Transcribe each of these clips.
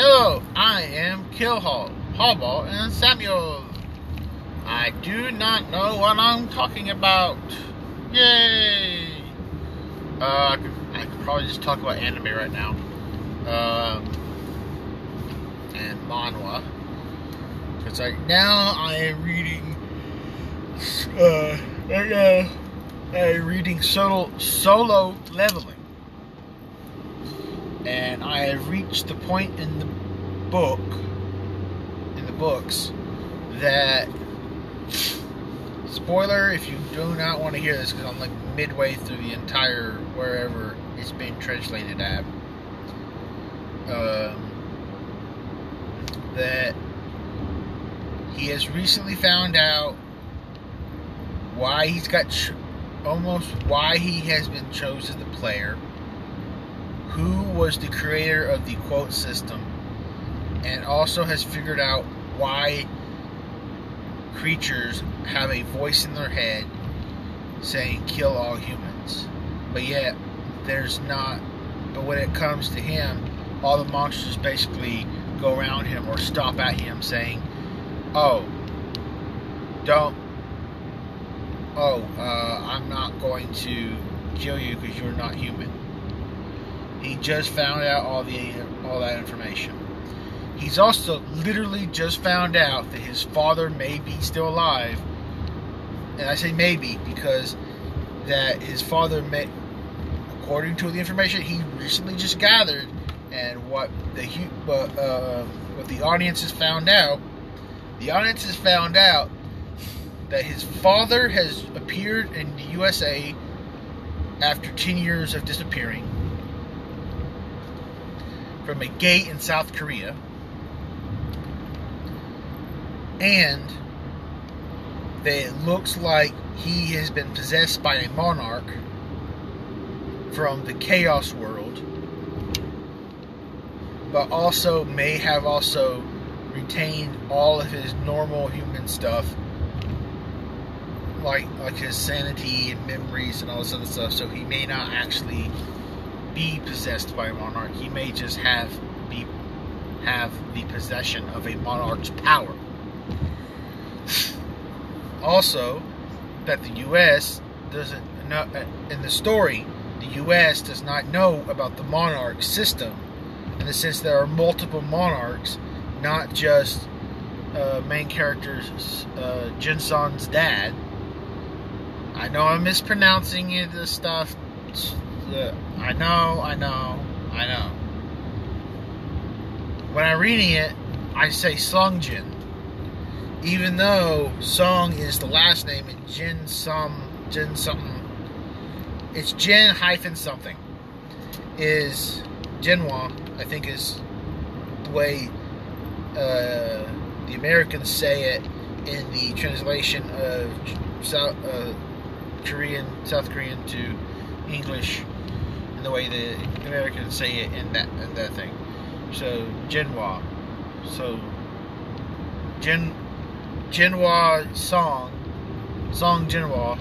Hello, I am Killhall, Hallball, and Samuel. I do not know what I'm talking about. Yay! Uh, I could, I could probably just talk about anime right now. Um, and manhwa. Because right now I am reading. Uh, right now I am reading solo solo leveling, and I have reached the point in the book, in the books, that spoiler if you do not want to hear this because I'm like midway through the entire wherever it's being translated at. Um, that he has recently found out why he's got almost why he has been chosen the player, who was the creator of the quote system, and also has figured out why creatures have a voice in their head saying kill all humans. But yet, there's not. But when it comes to him, all the monsters basically go around him or stop at him saying, Oh, don't. Oh, uh, I'm not going to kill you because you're not human. He just found out all the all that information. He's also literally just found out that his father may be still alive. And I say maybe because that his father may, according to the information he recently just gathered, and what the uh, what the audience has found out, the audience has found out that his father has appeared in the USA after 10 years of disappearing from a gate in South Korea. And that it looks like he has been possessed by a monarch from the chaos world but also may have also retained all of his normal human stuff like like his sanity and memories and all this other stuff so he may not actually be possessed by a monarch. He may just have be have the possession of a monarch's power. Also that the US doesn't know in the story the US does not know about the monarch system in the sense there are multiple monarchs not just uh, main character's uh, dad. I know I'm mispronouncing it, this stuff I know I know I know. When I'm reading it I say Songjin even though Song is the last name and Jin some Jin something. It's Jin hyphen something. Is Jinhua I think is the way uh, the Americans say it in the translation of South uh, Korean South Korean to English in the way the Americans say it in that in that thing so Jinhua so Jin Jinhua song, song Jinhua,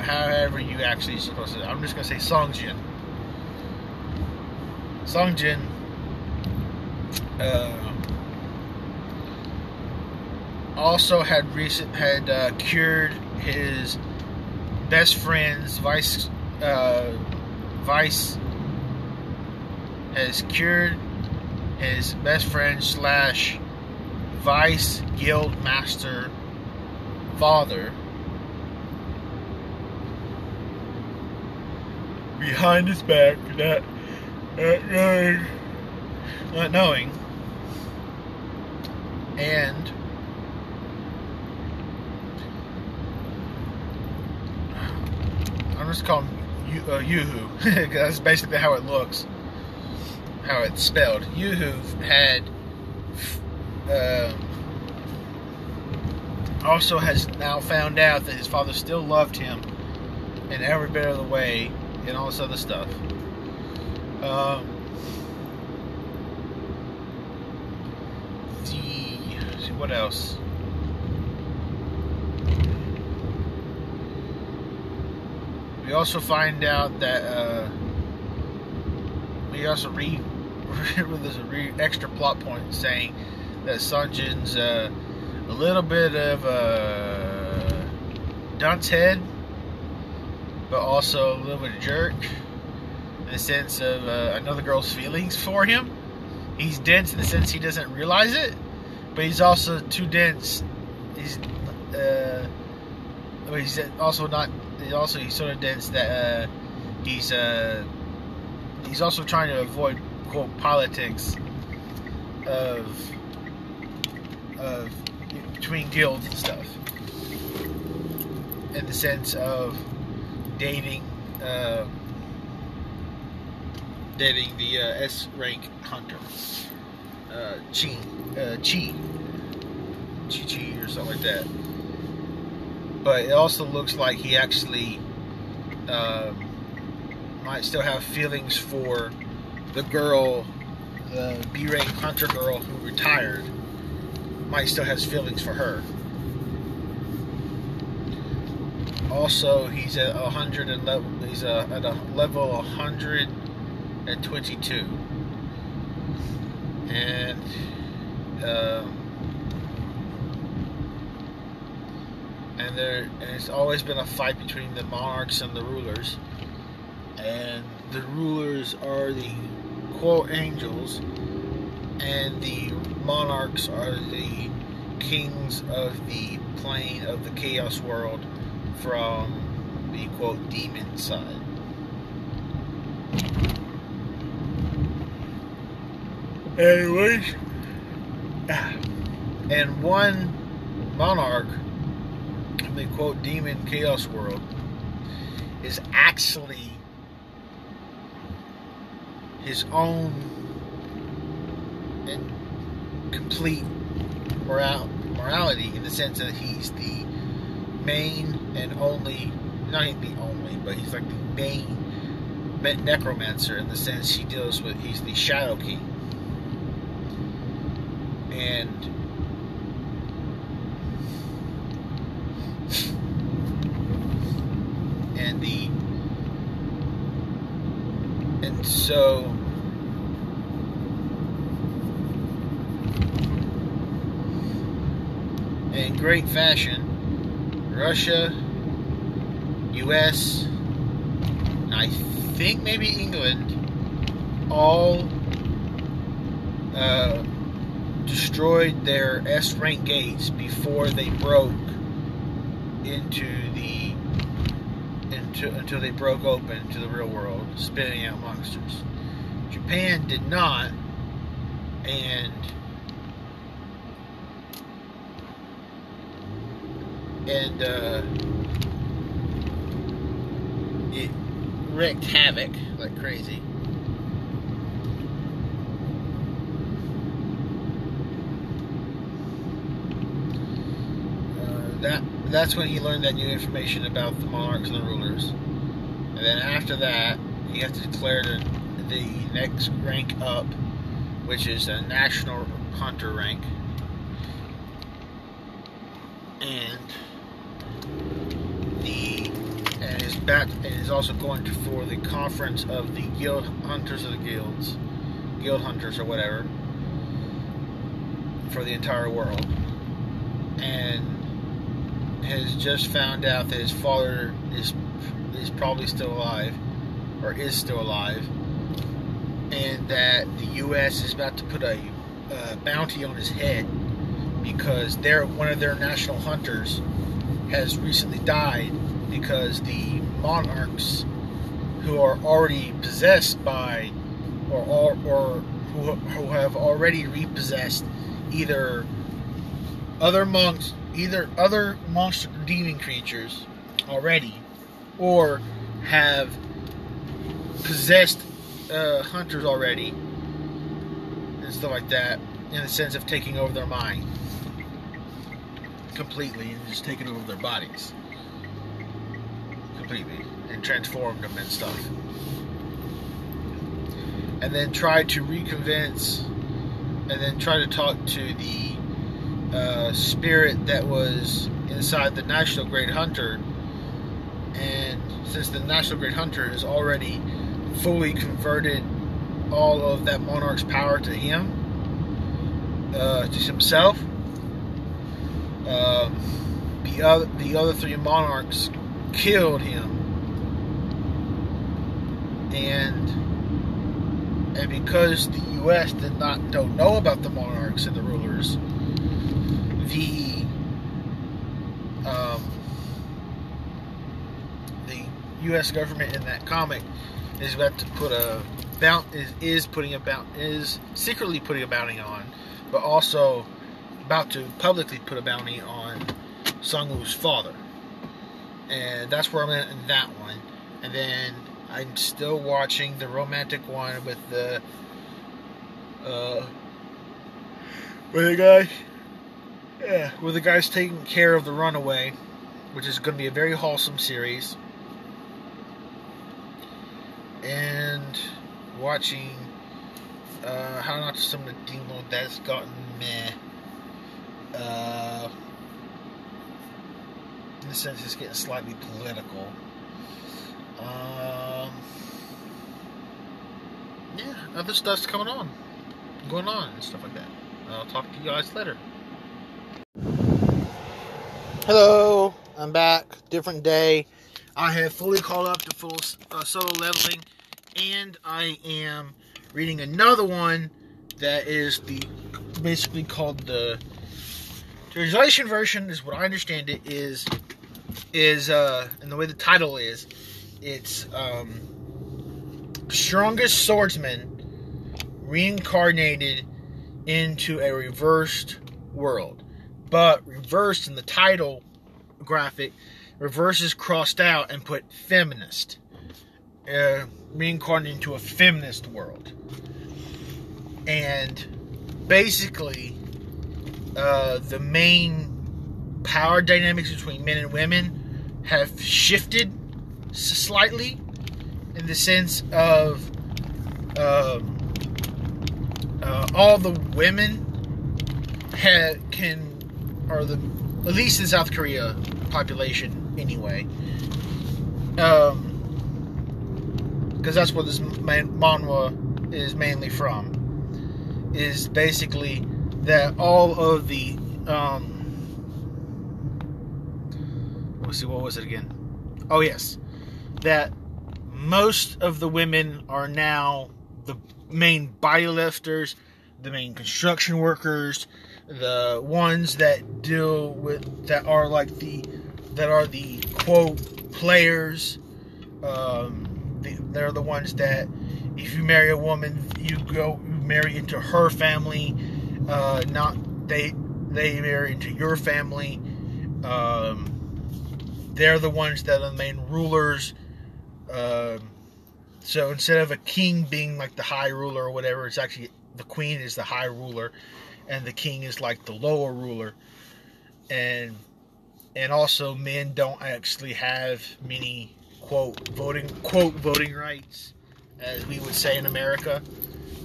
however you actually supposed to. I'm just gonna say Song Songjin. Songjin. Uh, also had recent had uh, cured his best friend's vice uh, vice has cured his best friend slash vice guild master father behind his back not, not knowing, not knowing. And I'm just calling uh, because that's basically how it looks how it's spelled Yuhu had uh, also has now found out that his father still loved him in every bit of the way and all this other stuff. Um, the see what else? We also find out that uh, we also read there's a re, extra plot point saying that Sanjin's uh, a little bit of a dunce head, but also a little bit of jerk in the sense of uh, another girl's feelings for him. He's dense in the sense he doesn't realize it, but he's also too dense. He's uh, he's also not. Also he's sort of dense that uh, he's uh, he's also trying to avoid quote politics of of between guilds and stuff. In the sense of dating uh, dating the uh, S rank hunter. Uh, Chi uh, Chi. Chi Chi or something like that but it also looks like he actually uh, might still have feelings for the girl, the B rank hunter girl who retired, might still has feelings for her. Also, he's at 100 and level. He's a, at a level 122, and. Uh, and there and it's always been a fight between the monarchs and the rulers. And the rulers are the quote angels. And the monarchs are the kings of the plane of the chaos world from the quote demon side. Anyways. And one monarch the quote demon chaos world is actually his own and complete moral, morality in the sense that he's the main and only not the only but he's like the main necromancer in the sense he deals with he's the shadow king. And so in great fashion, Russia, U.S., I think maybe England, all uh, destroyed their S rank gates before they broke into the until they broke open to the real world, spitting out monsters. Japan did not, and and uh, it wreaked havoc like crazy. Uh, that that's when he learned that new information about the monarchs and the rulers. And then after that, he has to declare the, the next rank up, which is a national hunter rank. And the and is back and is also going to for the conference of the guild hunters of the guilds, guild hunters or whatever, for the entire world. And has just found out that his father is is probably still alive, or is still alive, and that the U.S. is about to put a bounty on his head because their one of their national hunters has recently died because the monarchs who are already possessed by or or, or who, who have already repossessed either other monks either other monster demon creatures already or have possessed uh, hunters already and stuff like that in the sense of taking over their mind completely and just taking over their bodies completely and transformed them and stuff. And then try to reconvince and then try to talk to the uh, spirit that was inside the National Great Hunter. And since the National Great Hunter has already fully converted all of that monarch's power to him, uh, to himself. Uh, the other the other three monarchs killed him, and and because the U.S. did not don't know about the monarchs and the rulers, the um, the U.S. government in that comic is about to put a bounty is, is putting a bounty is secretly putting a bounty on, but also about to publicly put a bounty on Sung father, and that's where I'm at in that one. And then I'm still watching the romantic one with the uh, with the guy, yeah, with the guys taking care of the runaway, which is going to be a very wholesome series and watching uh, How Not to Summon a Demon that's gotten meh. Uh, in the sense, it's getting slightly political. Um, yeah, other stuff's coming on, going on, and stuff like that. I'll talk to you guys later. Hello, I'm back. Different day. I have fully called up to full uh, solo leveling, and I am reading another one that is the basically called the translation version is what I understand it is is uh and the way the title is it's um strongest swordsman reincarnated into a reversed world but reversed in the title graphic reverse is crossed out and put feminist. Uh, reincarnated into a feminist world. And basically, uh, the main power dynamics between men and women have shifted slightly in the sense of um, uh, all the women ha- can, or the at least in South Korea population anyway. Um, because that's what this manhwa is mainly from. Is basically that all of the um, let's see, what was it again? Oh yes, that most of the women are now the main body lifters, the main construction workers, the ones that deal with that are like the that are the quote players. Um, the, they're the ones that if you marry a woman, you go you marry into her family, uh, not they they marry into your family. Um, they're the ones that are the main rulers. Uh, so instead of a king being like the high ruler or whatever, it's actually the queen is the high ruler, and the king is like the lower ruler. And and also men don't actually have many quote voting quote voting rights as we would say in America.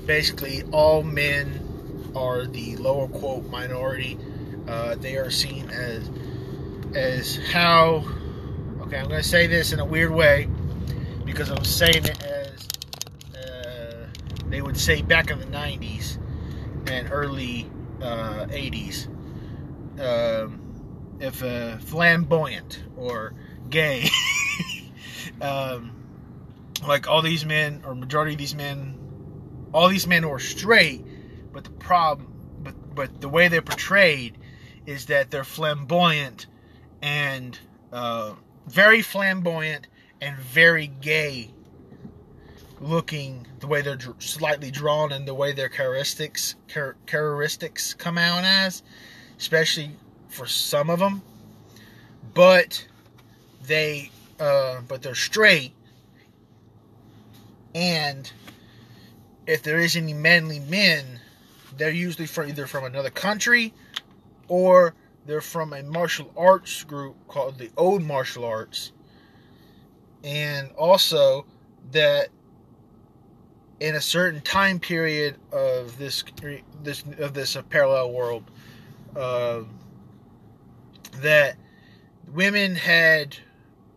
Basically, all men are the lower quote minority. Uh, they are seen as as how okay. I'm going to say this in a weird way because I'm saying it they would say back in the 90s and early uh, 80s. Um, if flamboyant or gay, um, like all these men or majority of these men, all these men are straight, but the problem, but but the way they're portrayed is that they're flamboyant and uh, very flamboyant and very gay looking the way they're slightly drawn and the way their characteristics char- characteristics come out as especially for some of them, but they uh, but they're straight. And if there is any manly men, they're usually from either from another country or they're from a martial arts group called the Old Martial Arts. And also that in a certain time period of this this of this parallel world, uh, that women had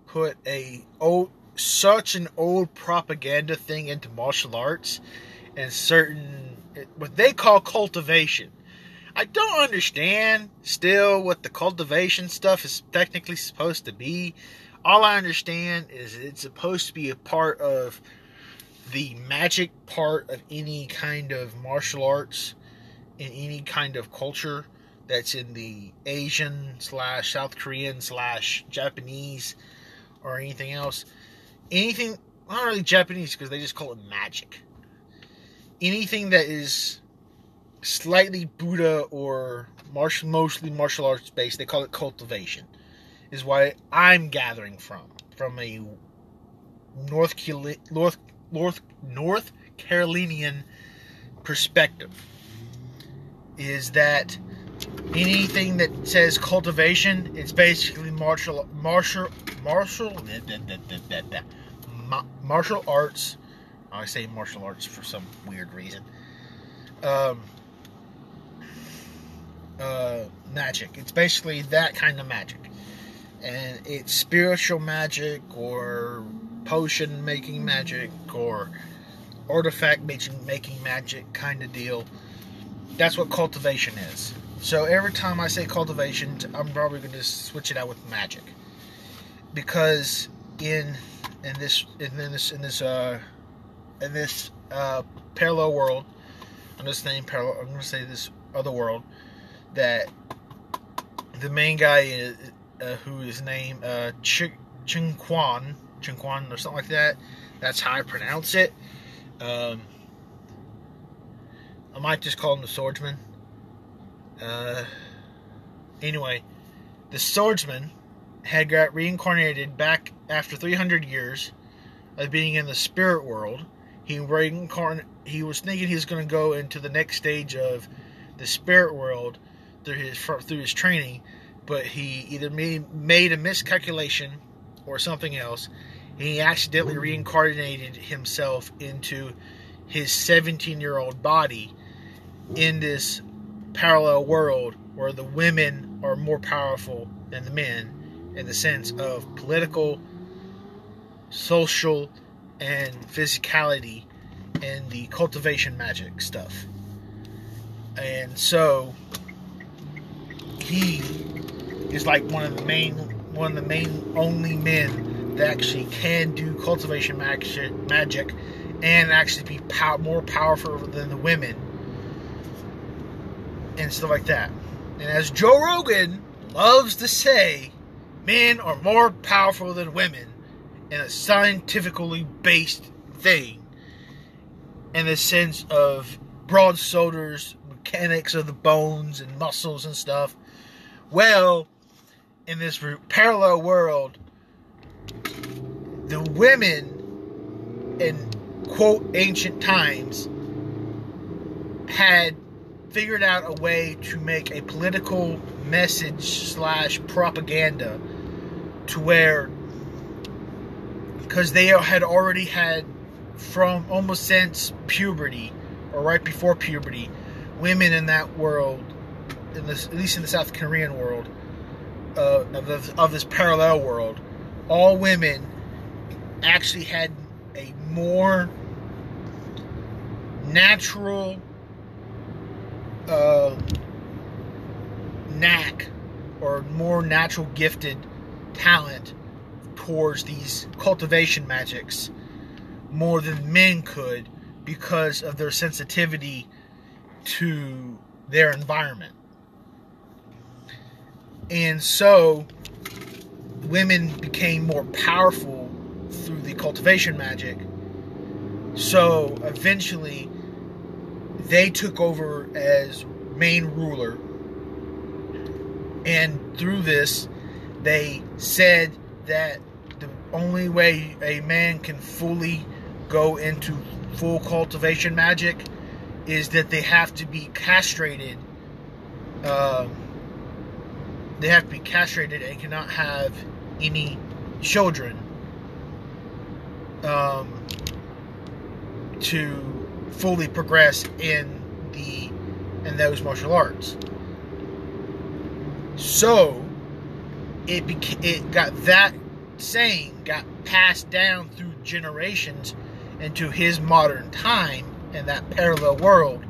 put a old such an old propaganda thing into martial arts and certain what they call cultivation. I don't understand still what the cultivation stuff is technically supposed to be. All I understand is it's supposed to be a part of the magic part of any kind of martial arts in any kind of culture that's in the Asian slash South Korean slash Japanese or anything else. Anything, not really Japanese because they just call it magic. Anything that is slightly Buddha or martial, mostly martial arts based, they call it cultivation, is what I'm gathering from from a North North North North Carolinian perspective. Is that anything that says cultivation, it's basically martial martial martial martial arts. I say martial arts for some weird reason. Um, uh, magic. It's basically that kind of magic, and it's spiritual magic or potion making magic or artifact making making magic kind of deal. That's what cultivation is. So every time I say cultivation, I'm probably going to switch it out with magic, because in in this in this in this uh in this uh parallel world, I'm just saying parallel. I'm going to say this other world that the main guy is uh, who is named uh, Ch- Ching Quan, Ching Quan or something like that. That's how I pronounce it. Um, I might just call him the swordsman. Uh, anyway, the swordsman had got reincarnated back after 300 years of being in the spirit world. He reincarnated. He was thinking he was going to go into the next stage of the spirit world through his through his training, but he either made made a miscalculation or something else. And he accidentally reincarnated himself into his 17 year old body in this parallel world where the women are more powerful than the men in the sense of political, social, and physicality and the cultivation magic stuff. And so he is like one of the main one of the main only men that actually can do cultivation magic, and actually be pow- more powerful than the women and stuff like that. And as Joe Rogan loves to say, men are more powerful than women in a scientifically based thing in the sense of broad shoulders, mechanics of the bones and muscles and stuff well, in this parallel world, the women in quote ancient times had figured out a way to make a political message slash propaganda to where because they had already had from almost since puberty or right before puberty women in that world in this, at least in the South Korean world, uh, of, this, of this parallel world, all women actually had a more natural uh, knack or more natural gifted talent towards these cultivation magics more than men could because of their sensitivity to their environment. And so women became more powerful through the cultivation magic. So eventually they took over as main ruler. And through this, they said that the only way a man can fully go into full cultivation magic is that they have to be castrated. Um, they have to be castrated and cannot have any children um, to fully progress in the in those martial arts. So it beca- it got that saying got passed down through generations into his modern time in that parallel world.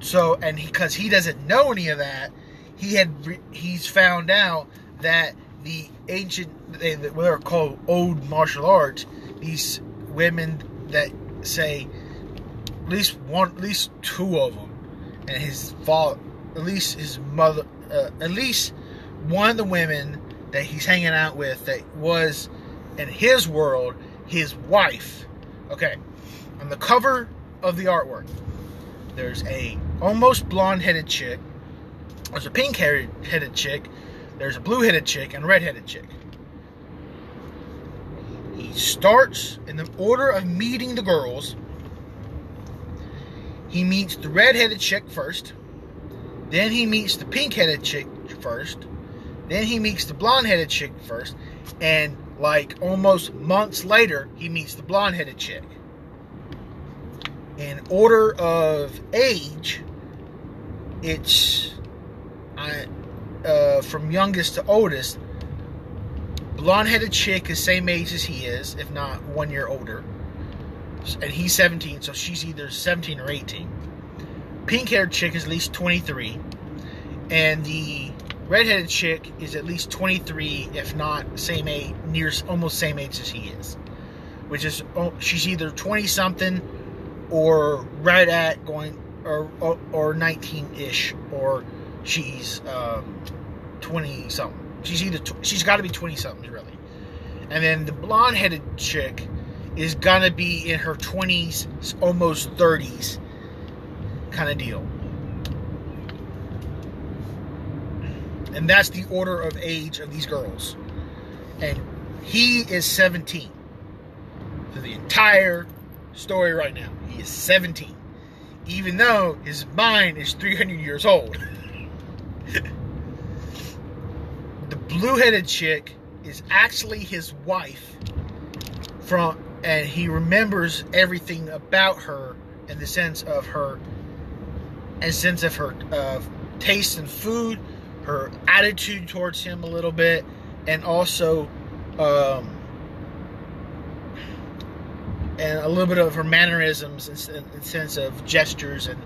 So, and because he, he, doesn't know any of that, he had he's found out that the ancient they, what they're called old martial arts. These women that say at least one, at least two of them, and his father, at least his mother, uh, at least one of the women that he's hanging out with that was in his world his wife. Okay, on the cover of the artwork, there's a almost blonde-headed chick. There's a pink-headed chick. There's a blue-headed chick and a red-headed chick. He starts in the order of meeting the girls. He meets the red-headed chick first. Then he meets the pink-headed chick first. Then he meets the blonde-headed chick first, and like almost months later, he meets the blonde-headed chick. In order of age, it's uh, from youngest to oldest. Blonde-headed chick is same age as he is, if not one year older, and he's 17, so she's either 17 or 18. Pink-haired chick is at least 23, and the redheaded chick is at least 23, if not same age, near almost same age as he is. Which is, oh, she's either 20 something or right at going, or, or, or 19 ish, or she's um, 20 something. She's either, she's got to be 20 something, really. And then the blonde headed chick is gonna be in her 20s, almost 30s kind of deal. And that's the order of age of these girls. And he is 17. For the entire story right now, he is 17. Even though his mind is 300 years old. the blue headed chick is actually his wife from and he remembers everything about her in the sense of her and sense of her uh, taste in food her attitude towards him a little bit, and also um, and a little bit of her mannerisms and, and sense of gestures and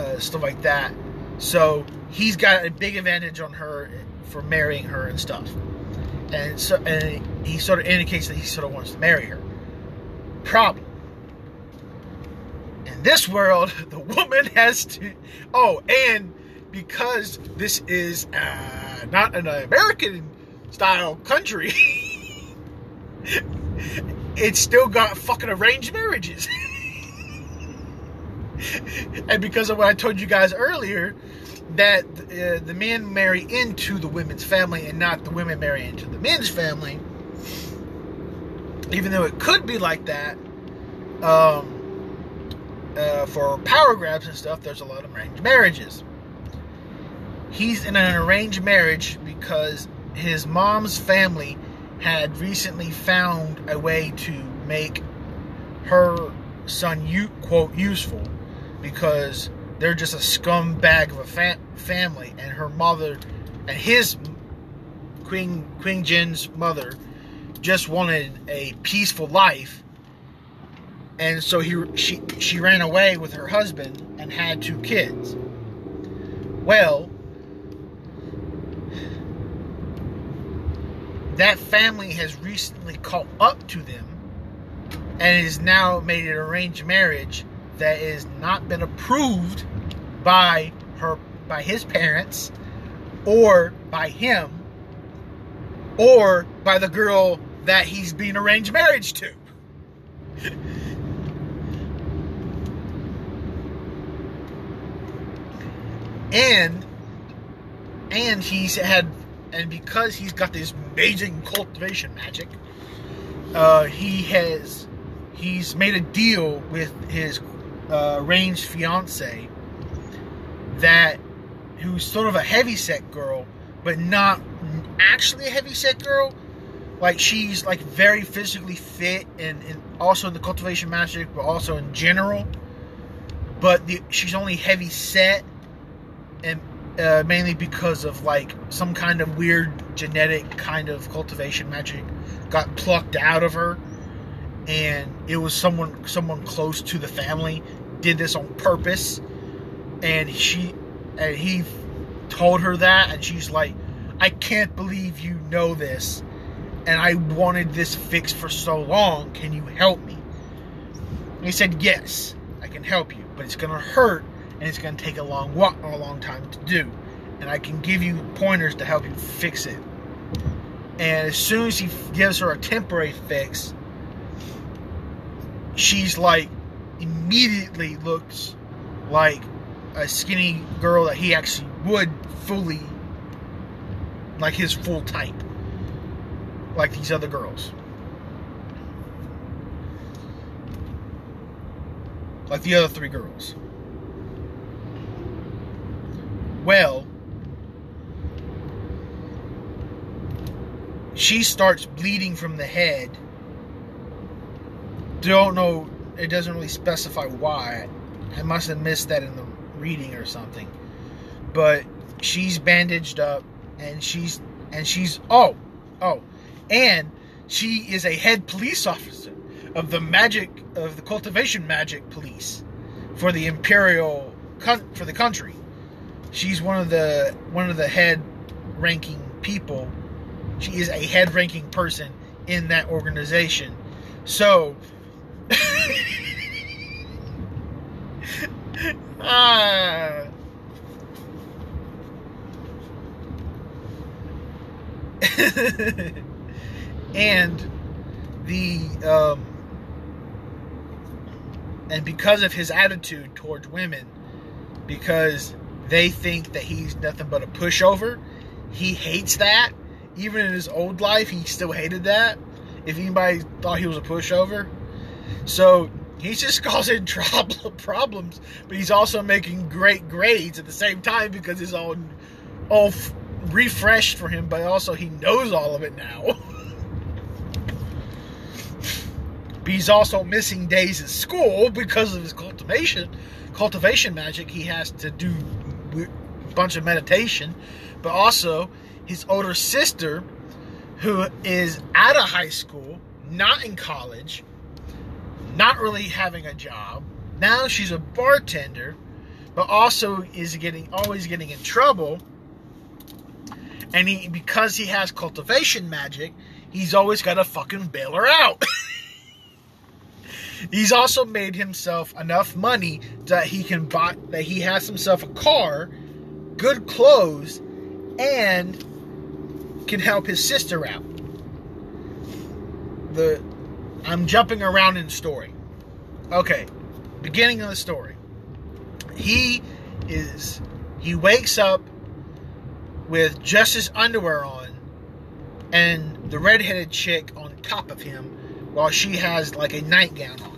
uh, stuff like that. So he's got a big advantage on her for marrying her and stuff. And so and he sort of indicates that he sort of wants to marry her. Problem. In this world, the woman has to. Oh, and because this is uh, not an American style country, it's still got fucking arranged marriages. and because of what I told you guys earlier, that uh, the men marry into the women's family and not the women marry into the men's family, even though it could be like that. Um, uh, for power grabs and stuff, there's a lot of arranged marriages he's in an arranged marriage because his mom's family had recently found a way to make her son you quote useful because they're just a scumbag of a fa- family and her mother and his queen queen jin's mother just wanted a peaceful life and so he she she ran away with her husband and had two kids. Well that family has recently caught up to them and has now made an arranged marriage that has not been approved by her by his parents or by him or by the girl that he's being arranged marriage to. and and he's had and because he's got this amazing cultivation magic, uh, he has he's made a deal with his uh, arranged fiance that who's sort of a heavy set girl, but not actually a heavy set girl. Like she's like very physically fit and, and also in the cultivation magic, but also in general. But the, she's only heavy set and uh, mainly because of like some kind of weird genetic kind of cultivation magic got plucked out of her and it was someone someone close to the family did this on purpose, and she and he told her that, and she's like, I can't believe you know this, and I wanted this fixed for so long. Can you help me? He said, Yes, I can help you, but it's gonna hurt, and it's gonna take a long walk, a long time to do, and I can give you pointers to help you fix it. And as soon as he gives her a temporary fix, she's like immediately looks like a skinny girl that he actually would fully like his full type like these other girls. Like the other three girls. Well she starts bleeding from the head don't know it doesn't really specify why. I must have missed that in the reading or something. But she's bandaged up and she's and she's oh oh and she is a head police officer of the magic of the cultivation magic police for the imperial for the country. She's one of the one of the head ranking people. She is a head ranking person in that organization. So ah and the um, and because of his attitude towards women, because they think that he's nothing but a pushover, he hates that. Even in his old life, he still hated that. If anybody thought he was a pushover, so he's just causing trouble, problems, but he's also making great grades at the same time because he's all all refreshed for him, but also he knows all of it now. but he's also missing days at school because of his cultivation cultivation magic. He has to do a bunch of meditation, but also his older sister, who is out of high school, not in college, not really having a job. Now she's a bartender, but also is getting always getting in trouble and he because he has cultivation magic, he's always got to fucking bail her out. he's also made himself enough money that he can buy that he has himself a car, good clothes, and can help his sister out. The I'm jumping around in story. Okay, beginning of the story. He is he wakes up with just his underwear on and the redheaded chick on top of him while she has like a nightgown on.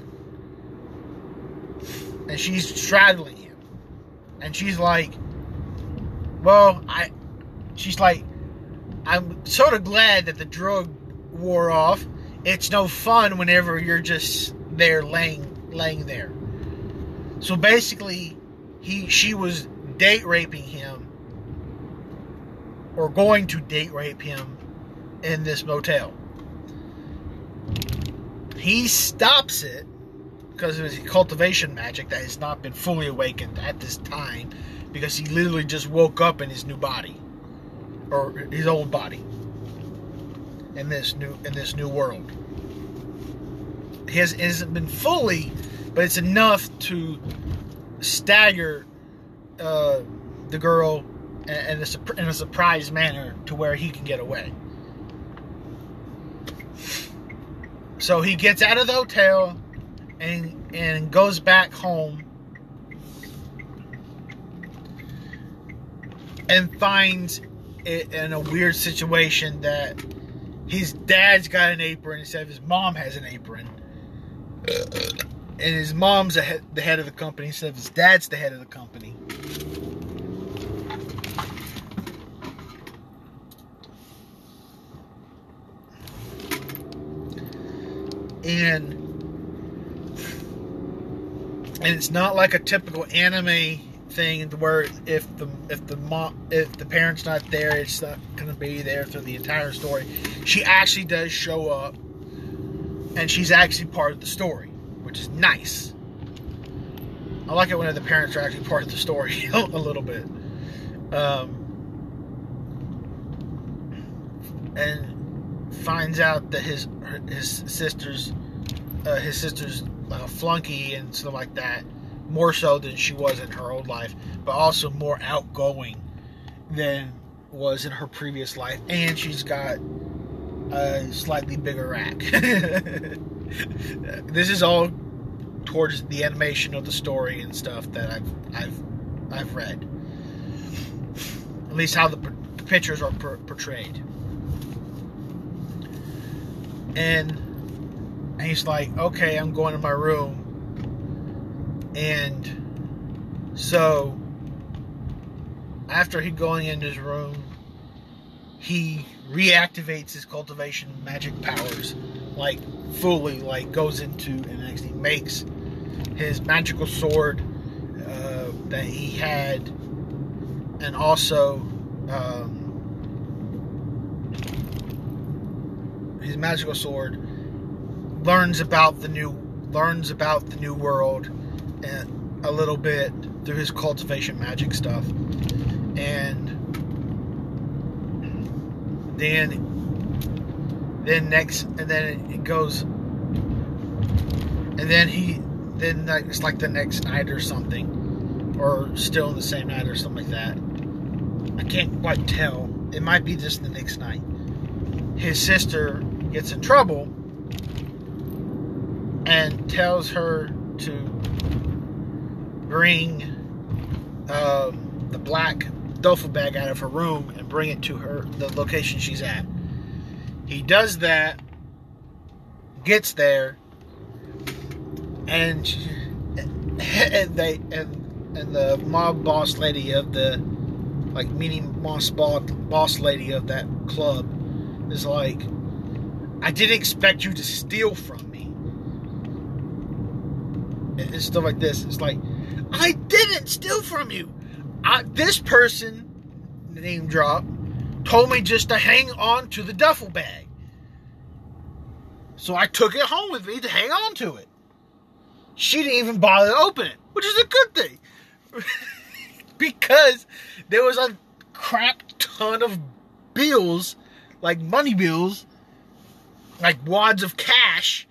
And she's straddling him. And she's like, well, I, she's like, I'm sort of glad that the drug wore off. It's no fun whenever you're just there laying, laying there. So basically, he, she was date raping him or going to date rape him in this motel. He stops it because of his cultivation magic that has not been fully awakened at this time because he literally just woke up in his new body or his old body in this new in this new world. He has, hasn't been fully, but it's enough to stagger uh, the girl in a, in a surprise manner to where he can get away. So he gets out of the hotel and and goes back home and finds it in a weird situation that his dad's got an apron instead of his mom has an apron. And his mom's the head, of the company instead of his dad's the head of the company. and and it's not like a typical anime thing where if the if the mom if the parent's not there, it's not to be there through the entire story. She actually does show up, and she's actually part of the story, which is nice. I like it when the parents are actually part of the story a little bit. Um, and finds out that his his sister's uh, his sister's a flunky and stuff like that, more so than she was in her old life, but also more outgoing than was in her previous life, and she's got a slightly bigger rack. this is all towards the animation of the story and stuff that I've I've I've read. At least how the, pictures are per- portrayed. And he's like, "Okay, I'm going to my room." And so after he going into his room, he reactivates his cultivation magic powers, like fully, like goes into and actually makes his magical sword uh, that he had, and also um, his magical sword. Learns about the new learns about the new world a little bit through his cultivation magic stuff, and then then next and then it goes and then he then it's like the next night or something or still the same night or something like that. I can't quite tell. It might be just the next night. His sister gets in trouble and tells her to bring um, the black duffel bag out of her room and bring it to her the location she's at. He does that, gets there, and, she, and they and and the mob boss lady of the like meaning boss boss lady of that club is like, I didn't expect you to steal from me. And stuff like this. It's like, I didn't steal from you. I, this person, name drop, told me just to hang on to the duffel bag. So I took it home with me to hang on to it. She didn't even bother to open it, which is a good thing. because there was a crap ton of bills, like money bills, like wads of cash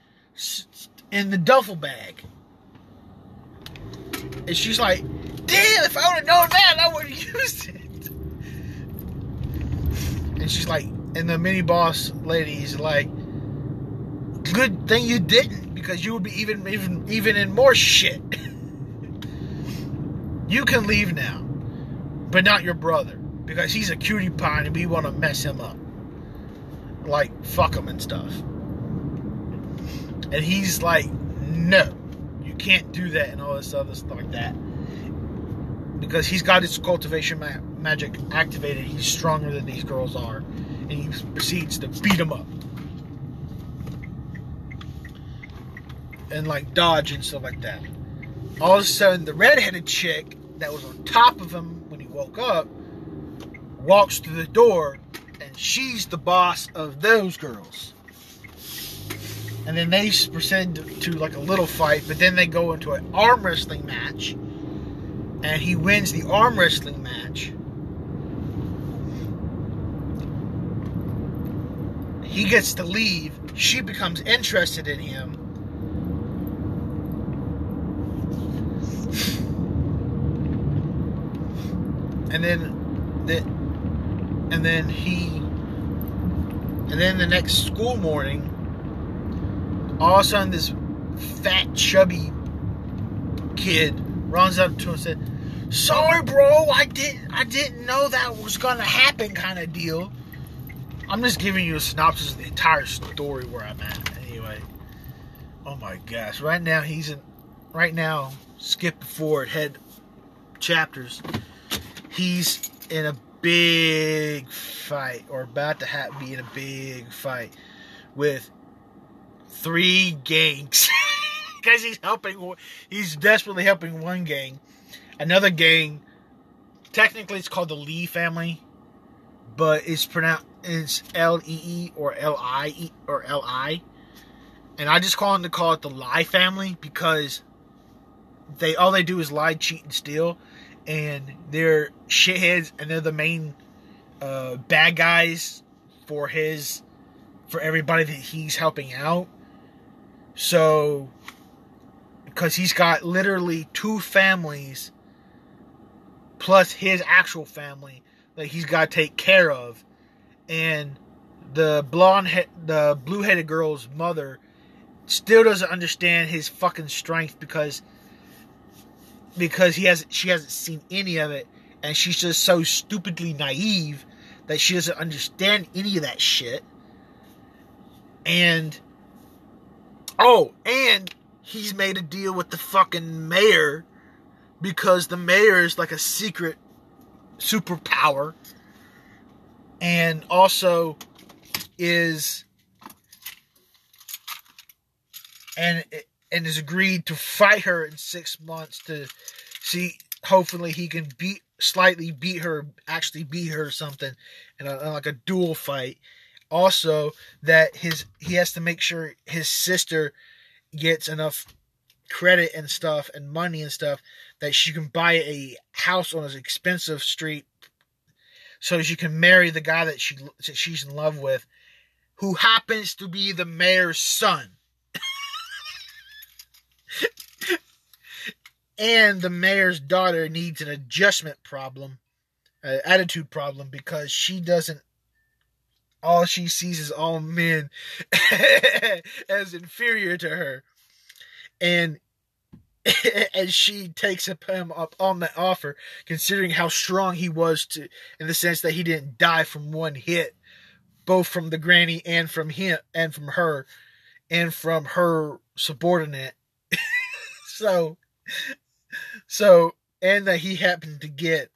in the duffel bag. And she's like, damn, if I would have known that, I would have used it. And she's like, and the mini boss lady's like, good thing you didn't, because you would be even even even in more shit. you can leave now, but not your brother, because he's a cutie pie and we want to mess him up, like fuck him and stuff. And he's like, no, you can't do that and all this other stuff like that because he's got his cultivation ma- magic activated. He's stronger than these girls are, and he proceeds to beat them up and like dodge and stuff like that. All of a sudden, the redheaded chick that was on top of him when he woke up walks through the door, and she's the boss of those girls. And then they proceed to, like a little fight, but then they go into an arm wrestling match and he wins the arm wrestling match. He gets to leave. She becomes interested in him. And then the and then he and then the next school morning all of a sudden this fat chubby kid runs up to him and said sorry, bro, I didn't, I didn't know that was gonna happen, kind of deal. I'm just giving you a synopsis of the entire story where I'm at. Anyway, oh my gosh, right now he's in, right now, skip forward, head chapters. He's in a big fight, or about to have, be in a big fight with three gangs. Because he's helping, he's desperately helping one gang another gang. Technically, it's called the Lee family, but it's pronounced it's L E E or L I E or L I, and I just call them to call it the Lie family because they all they do is lie, cheat, and steal, and they're shitheads, and they're the main uh, bad guys for his for everybody that he's helping out. So, because he's got literally two families plus his actual family that he's got to take care of, and the blonde, he- the blue-headed girl's mother still doesn't understand his fucking strength because because he has she hasn't seen any of it. And she's just so stupidly naive that she doesn't understand any of that shit. And oh and he's made a deal with the fucking mayor because the mayor is like a secret superpower and also is and and has agreed to fight her in six months to see hopefully he can beat slightly beat her actually beat her or something in, a, like a duel fight also that his he has to make sure his sister gets enough credit and stuff and money and stuff that she can buy a house on an expensive street so she can marry the guy that she that she's in love with who happens to be the mayor's son and the mayor's daughter needs an adjustment problem, uh, attitude problem, because she doesn't. All she sees is all men as inferior to her, and and she takes him up on that offer, considering how strong he was to, in the sense that he didn't die from one hit, both from the granny and from him and from her, and from her subordinate. so so and that he happened to get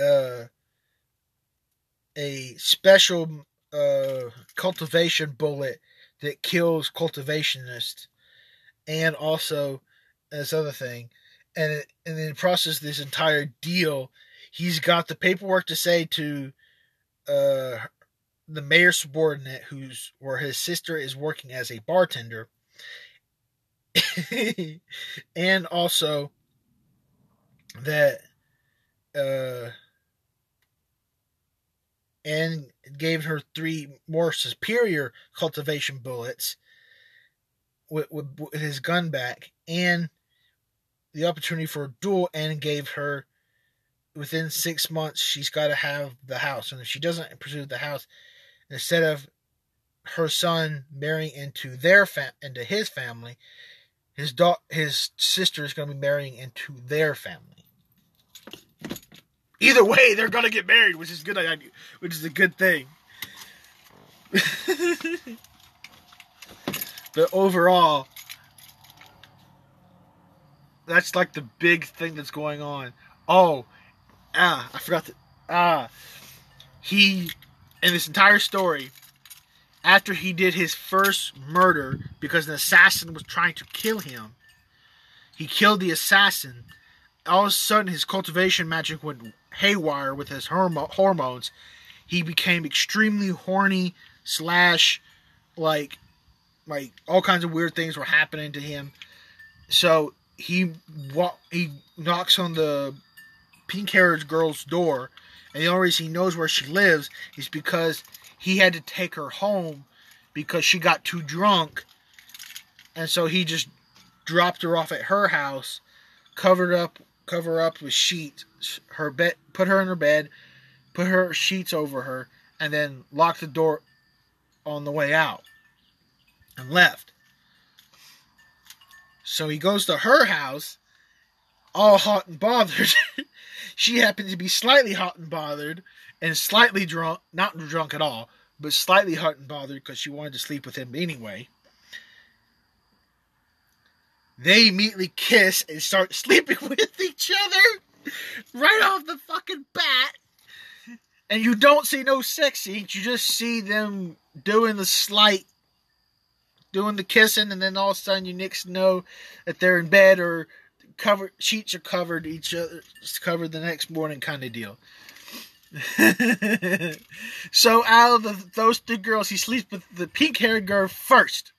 uh a special uh cultivation bullet that kills cultivationists and also this other thing. And it, and in the process this entire deal he's got the paperwork to say to uh the mayor's subordinate who's where his sister is working as a bartender. And also that uh and gave her three more superior cultivation bullets with, with, with his gun back and the opportunity for a duel and gave her within six months she's got to have the house and if she doesn't pursue the house instead of her son marrying into their fam- into his family his da- his sister is going to be marrying into their family. Either way, they're to get married, which is good. Which is a good thing. but overall, that's like the big thing that's going on. Oh, ah, I forgot to. Ah, he in this entire story after he did his first murder because an assassin was trying to kill him. He killed the assassin. All of a sudden, his cultivation magic went haywire with his hormones. He became extremely horny, slash, like, like all kinds of weird things were happening to him. So he he knocks on the pink haired girl's door, and the only reason he knows where she lives is because he had to take her home because she got too drunk. And so he just dropped her off at her house, covered up cover up with sheets, her bed put her in her bed, put her sheets over her, and then locked the door on the way out and left. So he goes to her house, all hot and bothered. she happened to be slightly hot and bothered and slightly drunk, not drunk at all, but slightly hot and bothered because she wanted to sleep with him anyway. They immediately kiss and start sleeping with each other right off the fucking bat. And you don't see no sex scenes, you just see them doing the slight, doing the kissing, and then all of a sudden you next know that they're in bed or covered sheets are covered each other covered the next morning kind of deal. so out of the, those two girls, he sleeps with the pink haired girl first.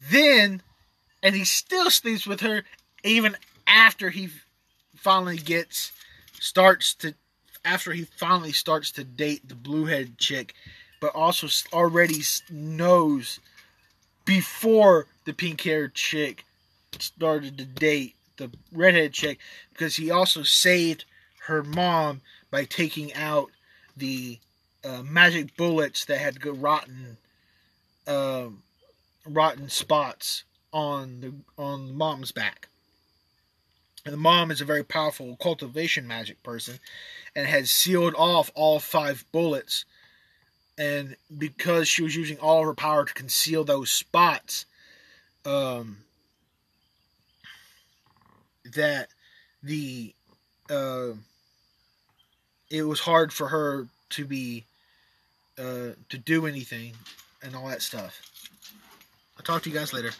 Then and he still sleeps with her even after he finally gets starts to after he finally starts to date the blue-headed chick, but also already knows before the pink-haired chick started to date the redhead chick because he also saved her mom by taking out the uh, magic bullets that had rotten uh, rotten spots on the on mom's back. And the mom is a very powerful cultivation magic person and had sealed off all five bullets. And because she was using all her power to conceal those spots, um, that the uh, it was hard for her to be uh, to do anything and all that stuff. I'll talk to you guys later.